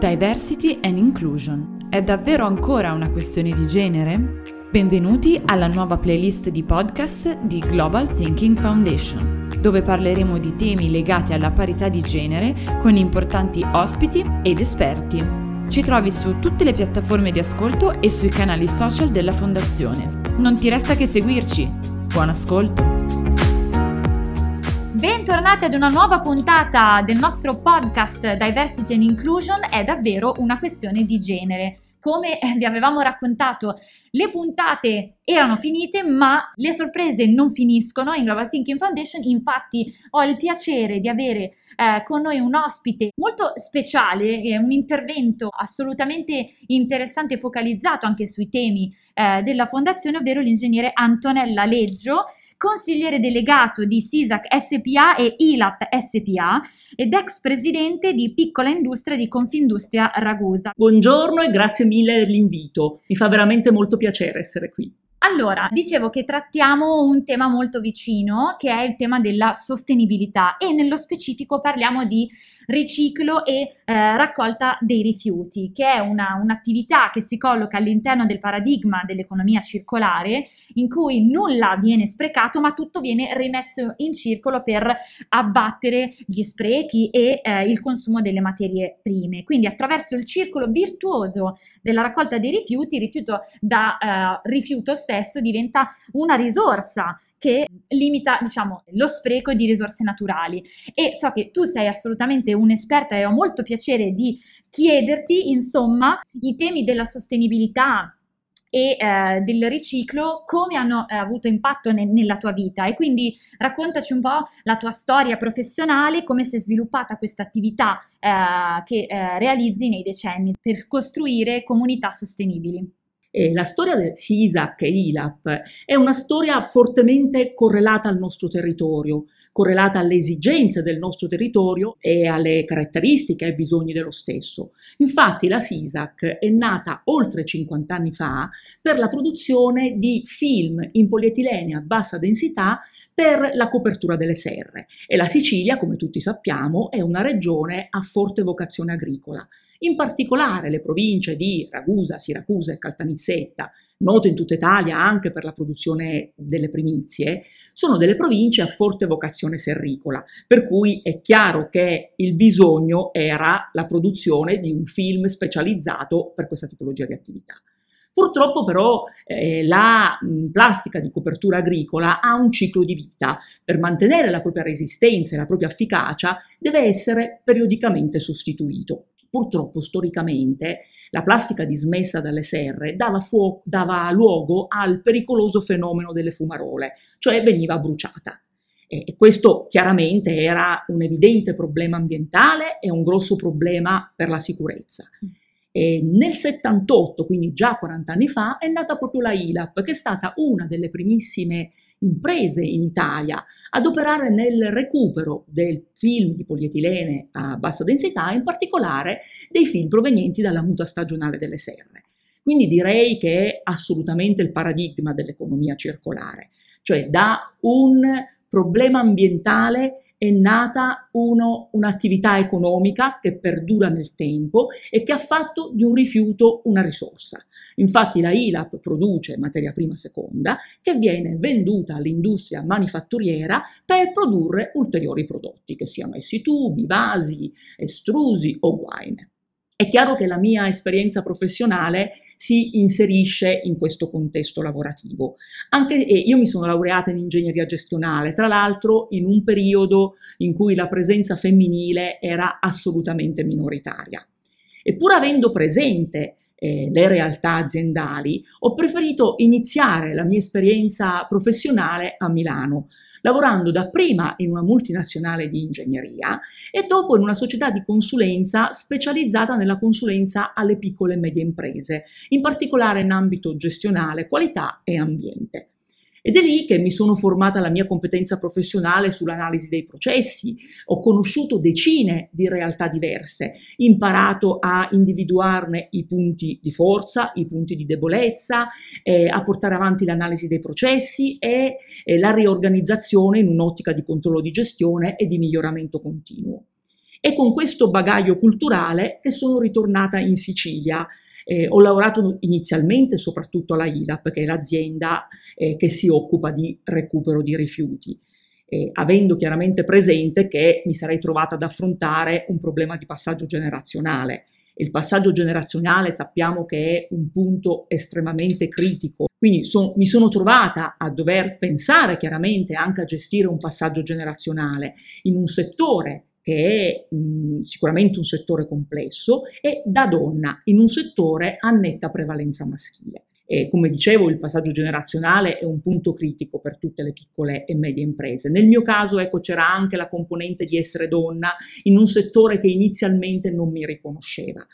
Diversity and Inclusion è davvero ancora una questione di genere? Benvenuti alla nuova playlist di podcast di Global Thinking Foundation, dove parleremo di temi legati alla parità di genere con importanti ospiti ed esperti. Ci trovi su tutte le piattaforme di ascolto e sui canali social della Fondazione. Non ti resta che seguirci. Buon ascolto! Bentornati ad una nuova puntata del nostro podcast Diversity and Inclusion, è davvero una questione di genere. Come vi avevamo raccontato, le puntate erano finite, ma le sorprese non finiscono in Global Thinking Foundation. Infatti, ho il piacere di avere eh, con noi un ospite molto speciale, eh, un intervento assolutamente interessante focalizzato anche sui temi eh, della fondazione, ovvero l'ingegnere Antonella Leggio consigliere delegato di SISAC SPA e ILAP SPA ed ex presidente di Piccola Industria di Confindustria Ragusa. Buongiorno e grazie mille dell'invito, mi fa veramente molto piacere essere qui. Allora, dicevo che trattiamo un tema molto vicino, che è il tema della sostenibilità e nello specifico parliamo di riciclo e eh, raccolta dei rifiuti, che è una, un'attività che si colloca all'interno del paradigma dell'economia circolare, in cui nulla viene sprecato, ma tutto viene rimesso in circolo per abbattere gli sprechi e eh, il consumo delle materie prime. Quindi attraverso il circolo virtuoso della raccolta dei rifiuti, il rifiuto da eh, rifiuto stesso diventa una risorsa che limita, diciamo, lo spreco di risorse naturali. E so che tu sei assolutamente un'esperta e ho molto piacere di chiederti, insomma, i temi della sostenibilità e eh, del riciclo come hanno eh, avuto impatto ne- nella tua vita e quindi raccontaci un po' la tua storia professionale, come si è sviluppata questa attività eh, che eh, realizzi nei decenni per costruire comunità sostenibili. Eh, la storia del SISAC e ILAP è una storia fortemente correlata al nostro territorio, correlata alle esigenze del nostro territorio e alle caratteristiche e ai bisogni dello stesso. Infatti la SISAC è nata oltre 50 anni fa per la produzione di film in polietilene a bassa densità per la copertura delle serre e la Sicilia, come tutti sappiamo, è una regione a forte vocazione agricola. In particolare le province di Ragusa, Siracusa e Caltanissetta, note in tutta Italia anche per la produzione delle primizie, sono delle province a forte vocazione serricola, per cui è chiaro che il bisogno era la produzione di un film specializzato per questa tipologia di attività. Purtroppo però eh, la mh, plastica di copertura agricola ha un ciclo di vita. Per mantenere la propria resistenza e la propria efficacia deve essere periodicamente sostituito. Purtroppo storicamente la plastica dismessa dalle serre dava, fuo- dava luogo al pericoloso fenomeno delle fumarole, cioè veniva bruciata. E questo chiaramente era un evidente problema ambientale e un grosso problema per la sicurezza. E nel 78, quindi già 40 anni fa, è nata proprio la ILAP, che è stata una delle primissime imprese in Italia ad operare nel recupero del film di polietilene a bassa densità, in particolare dei film provenienti dalla muta stagionale delle serre. Quindi direi che è assolutamente il paradigma dell'economia circolare, cioè da un problema ambientale è nata uno, un'attività economica che perdura nel tempo e che ha fatto di un rifiuto una risorsa. Infatti la ILAP produce materia prima seconda che viene venduta all'industria manifatturiera per produrre ulteriori prodotti, che siano essi tubi, vasi, estrusi o guaine. È chiaro che la mia esperienza professionale si inserisce in questo contesto lavorativo. Anche io mi sono laureata in ingegneria gestionale, tra l'altro in un periodo in cui la presenza femminile era assolutamente minoritaria. Eppur avendo presente eh, le realtà aziendali, ho preferito iniziare la mia esperienza professionale a Milano, lavorando dapprima in una multinazionale di ingegneria e dopo in una società di consulenza specializzata nella consulenza alle piccole e medie imprese, in particolare in ambito gestionale, qualità e ambiente. Ed è lì che mi sono formata la mia competenza professionale sull'analisi dei processi, ho conosciuto decine di realtà diverse, imparato a individuarne i punti di forza, i punti di debolezza, eh, a portare avanti l'analisi dei processi e eh, la riorganizzazione in un'ottica di controllo di gestione e di miglioramento continuo. È con questo bagaglio culturale che sono ritornata in Sicilia eh, ho lavorato inizialmente soprattutto alla ILAP, che è l'azienda eh, che si occupa di recupero di rifiuti, eh, avendo chiaramente presente che mi sarei trovata ad affrontare un problema di passaggio generazionale. Il passaggio generazionale sappiamo che è un punto estremamente critico, quindi son, mi sono trovata a dover pensare chiaramente anche a gestire un passaggio generazionale in un settore che è mh, sicuramente un settore complesso, e da donna in un settore a netta prevalenza maschile. E come dicevo, il passaggio generazionale è un punto critico per tutte le piccole e medie imprese. Nel mio caso, ecco, c'era anche la componente di essere donna in un settore che inizialmente non mi riconosceva.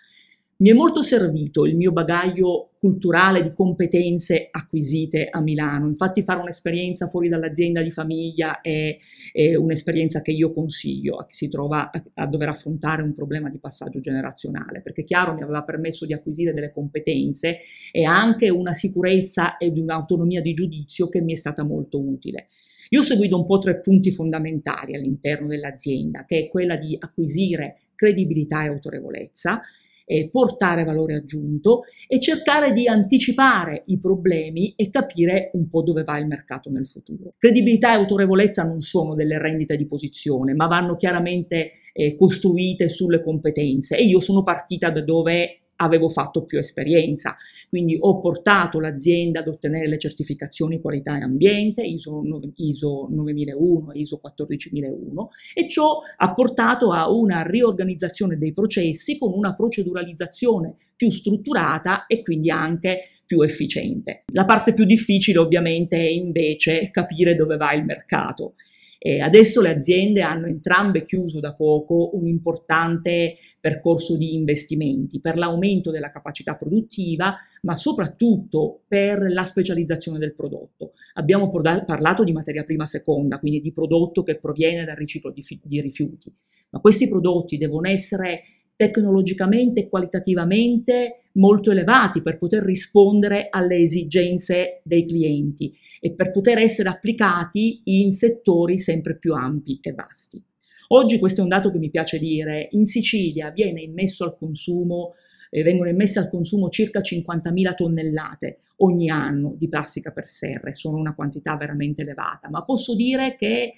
Mi è molto servito il mio bagaglio culturale di competenze acquisite a Milano, infatti fare un'esperienza fuori dall'azienda di famiglia è, è un'esperienza che io consiglio a chi si trova a, a, dover affrontare un problema di passaggio generazionale, perché chiaro mi aveva permesso di acquisire delle competenze e anche una sicurezza ed un'autonomia di giudizio che mi è stata molto utile. Io ho seguito un po' tre punti fondamentali all'interno dell'azienda, che è quella di acquisire credibilità e autorevolezza, eh, portare valore aggiunto e cercare di anticipare i problemi e capire un po' dove va il mercato nel futuro. Credibilità e autorevolezza non sono delle rendite di posizione, ma vanno chiaramente eh, costruite sulle competenze e io sono partita da dove avevo fatto più esperienza, quindi ho portato l'azienda ad ottenere le certificazioni qualità e ambiente, ISO, ISO 9001 e ISO 14001 e ciò ha portato a una riorganizzazione dei processi con una proceduralizzazione più strutturata e quindi anche più efficiente. La parte più difficile ovviamente è invece capire dove va il mercato e adesso le aziende hanno entrambe chiuso da poco un importante percorso di investimenti per l'aumento della capacità produttiva, ma soprattutto per la specializzazione del prodotto. Abbiamo parlato di materia prima seconda, quindi di prodotto che proviene dal riciclo di, di rifiuti, ma questi prodotti devono essere tecnologicamente e qualitativamente molto elevati per poter rispondere alle esigenze dei clienti e per poter essere applicati in settori sempre più ampi e vasti. Oggi questo è un dato che mi piace dire, in Sicilia viene immesso al consumo, eh, vengono immesse al consumo circa 50.000 tonnellate ogni anno di plastica per serre, sono una quantità veramente elevata, ma posso dire che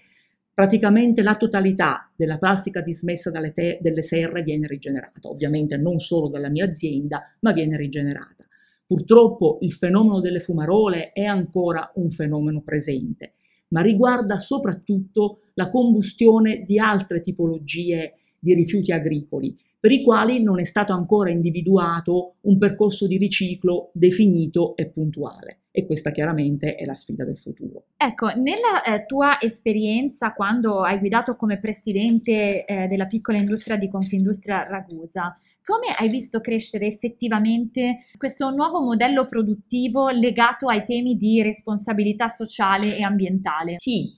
praticamente la totalità della plastica dismessa dalle te- serre viene rigenerata, ovviamente non solo dalla mia azienda, ma viene rigenerata. Purtroppo il fenomeno delle fumarole è ancora un fenomeno presente, ma riguarda soprattutto la combustione di altre tipologie di rifiuti agricoli, per i quali non è stato ancora individuato un percorso di riciclo definito e puntuale. E questa chiaramente è la sfida del futuro. Ecco, nella eh, tua esperienza quando hai guidato come presidente eh, della piccola industria di Confindustria Ragusa, come hai visto crescere effettivamente questo nuovo modello produttivo legato ai temi di responsabilità sociale e ambientale? Sì,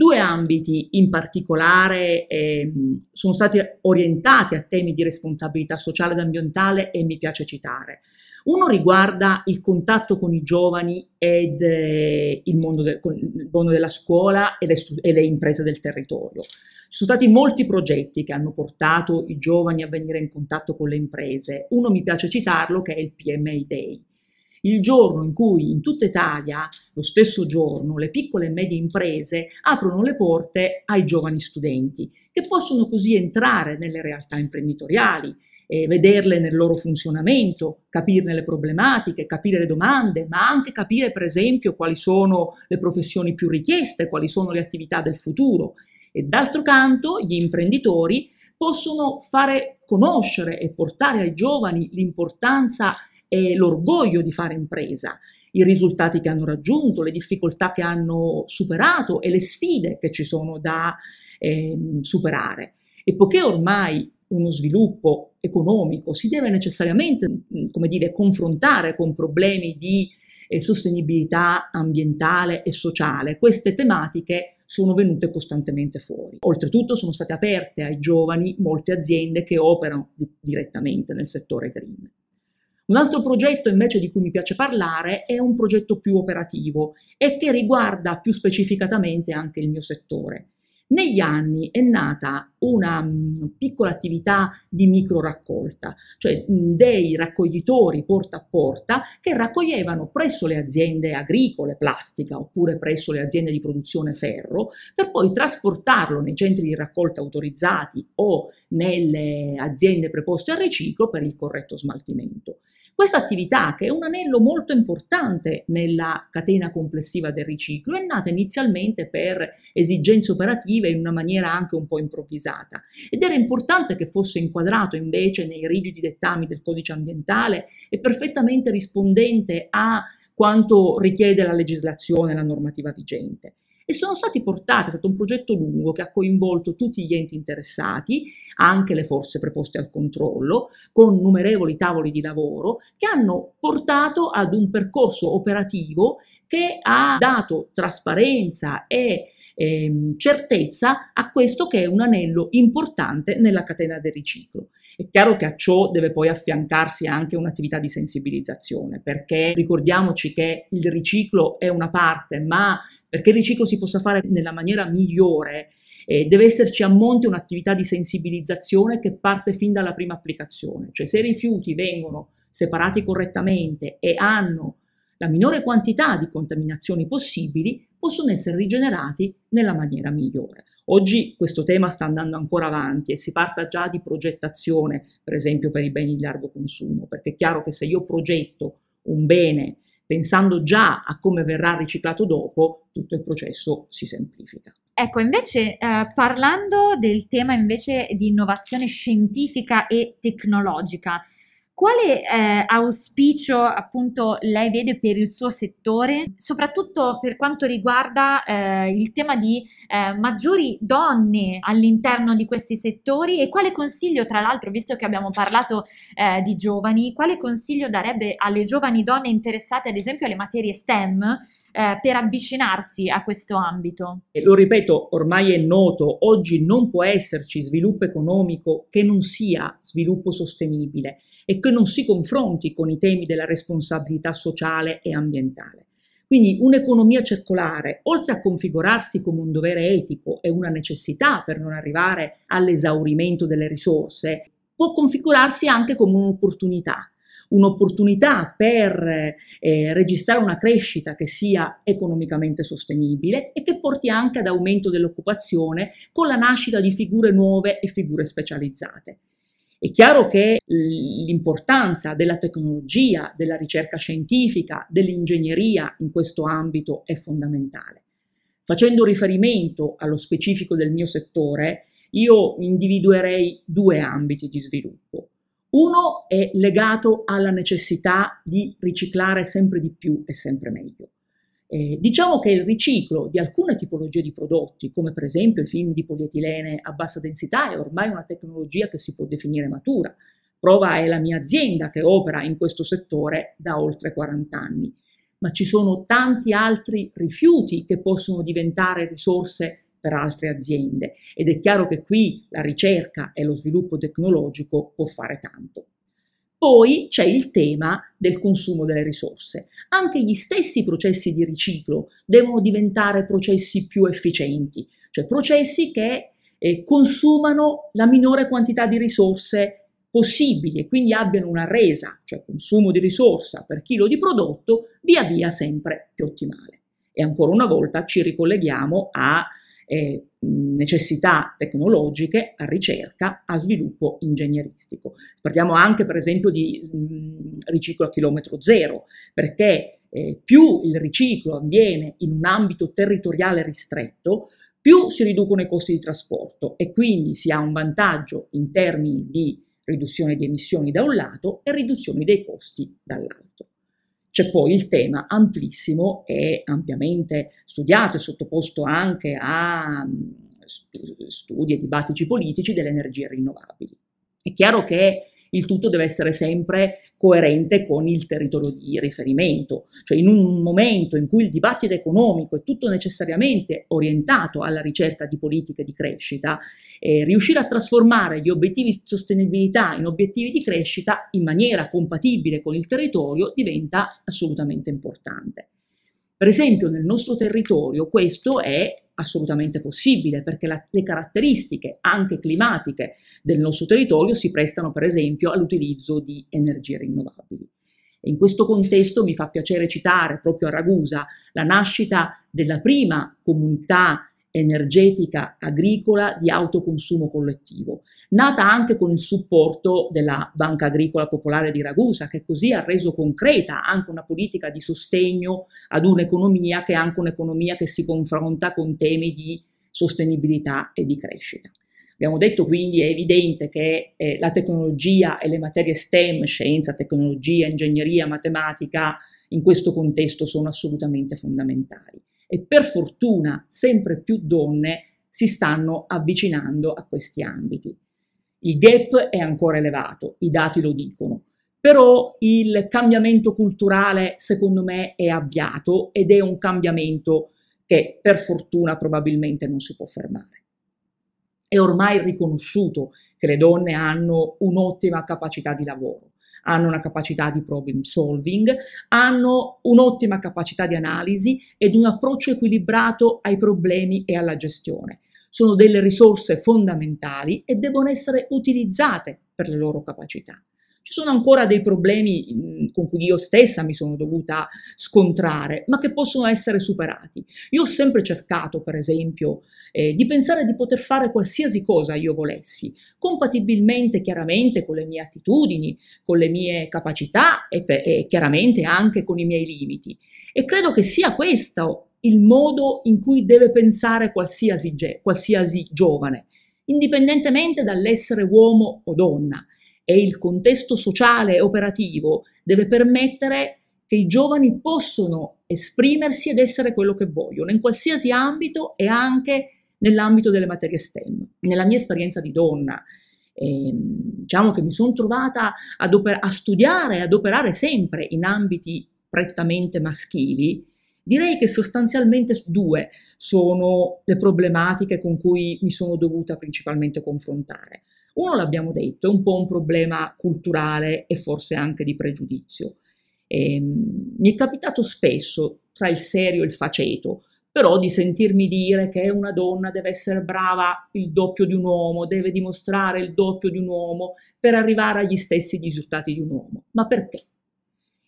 Due ambiti in particolare eh, sono stati orientati a temi di responsabilità sociale ed ambientale e mi piace citare. Uno riguarda il contatto con i giovani ed eh, il, mondo del, il, mondo della scuola e le, e le imprese del territorio. Ci sono stati molti progetti che hanno portato i giovani a venire in contatto con le imprese. Uno mi piace citarlo che è il PMA Day il giorno in cui in tutta Italia, lo stesso giorno, le piccole e medie imprese aprono le porte ai giovani studenti, che possono così entrare nelle realtà imprenditoriali, vederle nel loro funzionamento, capirne le problematiche, capire le domande, ma anche capire per esempio quali sono le professioni più richieste, quali sono le attività del futuro. E d'altro canto gli imprenditori possono fare conoscere e portare ai giovani l'importanza e l'orgoglio di fare impresa, i risultati che hanno raggiunto, le difficoltà che hanno superato e le sfide che ci sono da eh, superare. E poiché ormai uno sviluppo economico si deve necessariamente, come dire, confrontare con problemi di eh, sostenibilità ambientale e sociale, queste tematiche sono venute costantemente fuori. Oltretutto sono state aperte ai giovani molte aziende che operano di- direttamente nel settore green. Un altro progetto invece di cui mi piace parlare è un progetto più operativo e che riguarda più specificatamente anche il mio settore. Negli anni è nata una mh, piccola attività di micro raccolta, cioè mh, dei raccoglitori porta a porta che raccoglievano presso le aziende agricole, plastica, oppure presso le aziende di produzione ferro, per poi trasportarlo nei centri di raccolta autorizzati o nelle aziende preposte al riciclo per il corretto smaltimento. Questa attività, che è un anello molto importante nella catena complessiva del riciclo, è nata inizialmente per esigenze operative in una maniera anche un po' improvvisata. Ed era importante che fosse inquadrato invece nei rigidi dettami del codice ambientale e perfettamente rispondente a quanto richiede la legislazione la normativa vigente e sono stati portati, è stato un progetto lungo che ha coinvolto tutti gli enti interessati, anche le forze preposte al controllo, con numerevoli tavoli di lavoro che hanno portato ad un percorso operativo che ha dato trasparenza e ehm, certezza a questo che è un anello importante nella catena del riciclo. È chiaro che a ciò deve poi affiancarsi anche un'attività di sensibilizzazione, perché ricordiamoci che il riciclo è una parte, ma perché il riciclo si possa fare nella maniera migliore, eh, deve esserci a monte un'attività di sensibilizzazione che parte fin dalla prima applicazione, cioè se i rifiuti vengono separati correttamente e hanno la minore quantità di contaminazioni possibili, possono essere rigenerati nella maniera migliore. Oggi questo tema sta andando ancora avanti e si parla già di progettazione, per esempio per i beni di largo consumo, perché è chiaro che se io progetto un bene pensando già a come verrà riciclato dopo, tutto il processo si semplifica. Ecco, invece, eh, parlando del tema invece di innovazione scientifica e tecnologica, quale eh, auspicio appunto lei vede per il suo settore, soprattutto per quanto riguarda eh, il tema di eh, maggiori donne all'interno di questi settori e quale consiglio, tra l'altro, visto che abbiamo parlato eh, di giovani, quale consiglio darebbe alle giovani donne interessate ad esempio alle materie STEM? Eh, per avvicinarsi a questo ambito. E lo ripeto, ormai è noto, oggi non può esserci sviluppo economico che non sia sviluppo sostenibile e che non si confronti con i temi della responsabilità sociale e ambientale. Quindi un'economia circolare, oltre a configurarsi come un dovere etico e una necessità per non arrivare all'esaurimento delle risorse, può configurarsi anche come un'opportunità, un'opportunità per eh, registrare una crescita che sia economicamente sostenibile e che porti anche ad aumento dell'occupazione con la nascita di figure nuove e figure specializzate. È chiaro che l'importanza della tecnologia, della ricerca scientifica, dell'ingegneria in questo ambito è fondamentale. Facendo riferimento allo specifico del mio settore, io individuerei due ambiti di sviluppo. Uno è legato alla necessità di riciclare sempre di più e sempre meglio. Eh, diciamo che il riciclo di alcune tipologie di prodotti, come per esempio i film di polietilene a bassa densità, è ormai una tecnologia che si può definire matura. Prova è la mia azienda che opera in questo settore da oltre 40 anni. Ma ci sono tanti altri rifiuti che possono diventare risorse per altre aziende ed è chiaro che qui la ricerca e lo sviluppo tecnologico può fare tanto. Poi c'è il tema del consumo delle risorse. Anche gli stessi processi di riciclo devono diventare processi più efficienti, cioè processi che eh, consumano la minore quantità di risorse possibili e quindi abbiano una resa, cioè consumo di risorsa per chilo di prodotto, via via sempre più ottimale. E ancora una volta ci ricolleghiamo a eh, necessità tecnologiche, a ricerca, a sviluppo ingegneristico. Parliamo anche per esempio di mh, riciclo a chilometro zero, perché eh, più il riciclo avviene in un ambito territoriale ristretto, più si riducono i costi di trasporto e quindi si ha un vantaggio in termini di riduzione di emissioni da un lato e riduzione dei costi dall'altro. C'è poi il tema amplissimo e ampiamente studiato e sottoposto anche a mm, studi e dibattiti politici delle energie rinnovabili. È chiaro che il tutto deve essere sempre coerente con il territorio di riferimento, cioè in un momento in cui il dibattito economico è tutto necessariamente orientato alla ricerca di politiche di crescita, eh, riuscire a trasformare gli obiettivi di sostenibilità in obiettivi di crescita in maniera compatibile con il territorio diventa assolutamente importante. Per esempio nel nostro territorio questo è assolutamente possibile perché la, le caratteristiche anche climatiche del nostro territorio si prestano per esempio all'utilizzo di energie rinnovabili. In questo contesto mi fa piacere citare proprio a Ragusa la nascita della prima comunità energetica agricola di autoconsumo collettivo, nata anche con il supporto della Banca Agricola Popolare di Ragusa, che così ha reso concreta anche una politica di sostegno ad un'economia che è anche un'economia che si confronta con temi di sostenibilità e di crescita. Abbiamo detto quindi è evidente che eh, la tecnologia e le materie STEM, scienza, tecnologia, ingegneria, matematica, in questo contesto sono assolutamente fondamentali e per fortuna sempre più donne si stanno avvicinando a questi ambiti. Il gap è ancora elevato, i dati lo dicono, però il cambiamento culturale secondo me è avviato ed è un cambiamento che per fortuna probabilmente non si può fermare. È ormai riconosciuto che le donne hanno un'ottima capacità di lavoro, hanno una capacità di problem solving, hanno un'ottima capacità di analisi ed un approccio equilibrato ai problemi e alla gestione. Sono delle risorse fondamentali e devono essere utilizzate per le loro capacità. Ci sono ancora dei problemi con cui io stessa mi sono dovuta scontrare, ma che possono essere superati. Io ho sempre cercato, per esempio, eh, di pensare di poter fare qualsiasi cosa io volessi, compatibilmente chiaramente con le mie attitudini, con le mie capacità e, e chiaramente anche con i miei limiti. E credo che sia questo il modo in cui deve pensare qualsiasi, qualsiasi giovane, indipendentemente dall'essere uomo o donna. E il contesto sociale e operativo deve permettere che i giovani possono esprimersi ed essere quello che vogliono in qualsiasi ambito e anche nell'ambito delle materie STEM. Nella mia esperienza di donna, eh, diciamo che mi sono trovata a studiare e ad operare sempre in ambiti prettamente maschili, direi che sostanzialmente due sono le problematiche con cui mi sono dovuta principalmente confrontare. Uno l'abbiamo detto, è un po' un problema culturale e forse anche di pregiudizio. Eh, mi è capitato spesso tra il serio e il faceto, però di sentirmi dire che una donna deve essere brava il doppio di un uomo, deve dimostrare il doppio di un uomo per arrivare agli stessi risultati di un uomo. Ma perché?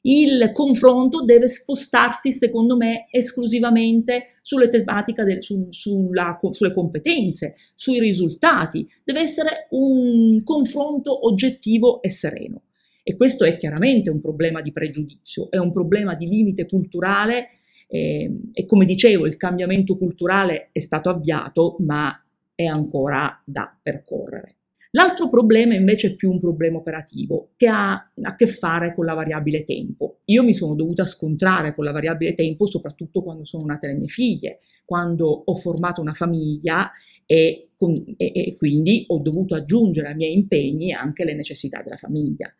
Il confronto deve spostarsi, secondo me, esclusivamente sulle tematiche, del, su, sulla, sulle competenze, sui risultati. Deve essere un confronto oggettivo e sereno. E questo è chiaramente un problema di pregiudizio, è un problema di limite culturale eh, e come dicevo, il cambiamento culturale è stato avviato, ma è ancora da percorrere. L'altro problema invece è più un problema operativo che ha a che fare con la variabile tempo. Io mi sono dovuta scontrare con la variabile tempo soprattutto quando sono nate le mie figlie, quando ho formato una famiglia e, con, e, e quindi ho dovuto aggiungere ai miei impegni anche le necessità della famiglia.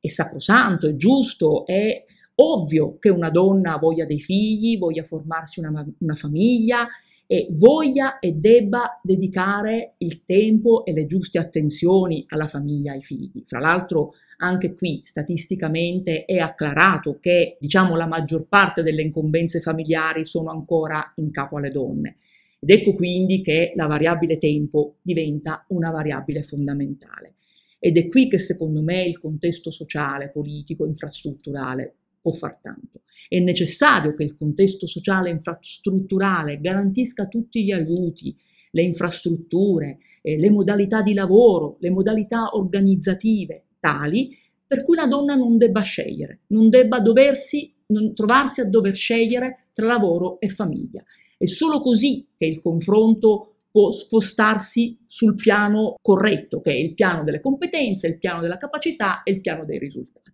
È sacrosanto, è giusto, è ovvio che una donna voglia dei figli, voglia formarsi una, una famiglia e voglia e debba dedicare il tempo e le giuste attenzioni alla famiglia, ai figli. Fra l'altro anche qui statisticamente è acclarato che diciamo la maggior parte delle incombenze familiari sono ancora in capo alle donne. Ed ecco quindi che la variabile tempo diventa una variabile fondamentale. Ed è qui che secondo me il contesto sociale, politico, infrastrutturale può far tanto. È necessario che il contesto sociale infrastrutturale garantisca tutti gli aiuti, le infrastrutture, eh, le modalità di lavoro, le modalità organizzative tali per cui la donna non debba scegliere, non debba doversi, non trovarsi a dover scegliere tra lavoro e famiglia. È solo così che il confronto può spostarsi sul piano corretto, che è il piano delle competenze, il piano della capacità e il piano dei risultati.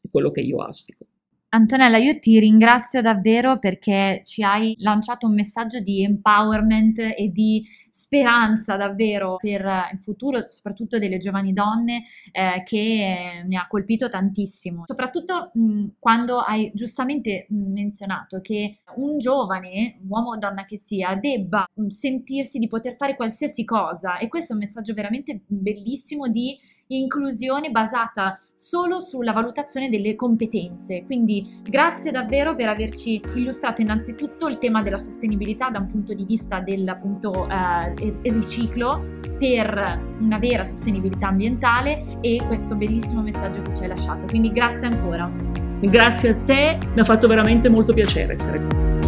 È quello che io auspico. Antonella, io ti ringrazio davvero perché ci hai lanciato un messaggio di empowerment e di speranza davvero per il futuro, soprattutto delle giovani donne, eh, che mi ha colpito tantissimo. Soprattutto mh, quando hai giustamente menzionato che un giovane, uomo o donna che sia, debba sentirsi di poter fare qualsiasi cosa e questo è un messaggio veramente bellissimo di inclusione basata solo sulla valutazione delle competenze. Quindi grazie davvero per averci illustrato innanzitutto il tema della sostenibilità da un punto di vista del appunto eh, riciclo per una vera sostenibilità ambientale e questo bellissimo messaggio che ci hai lasciato. Quindi grazie ancora. Grazie a te, mi ha fatto veramente molto piacere essere qui.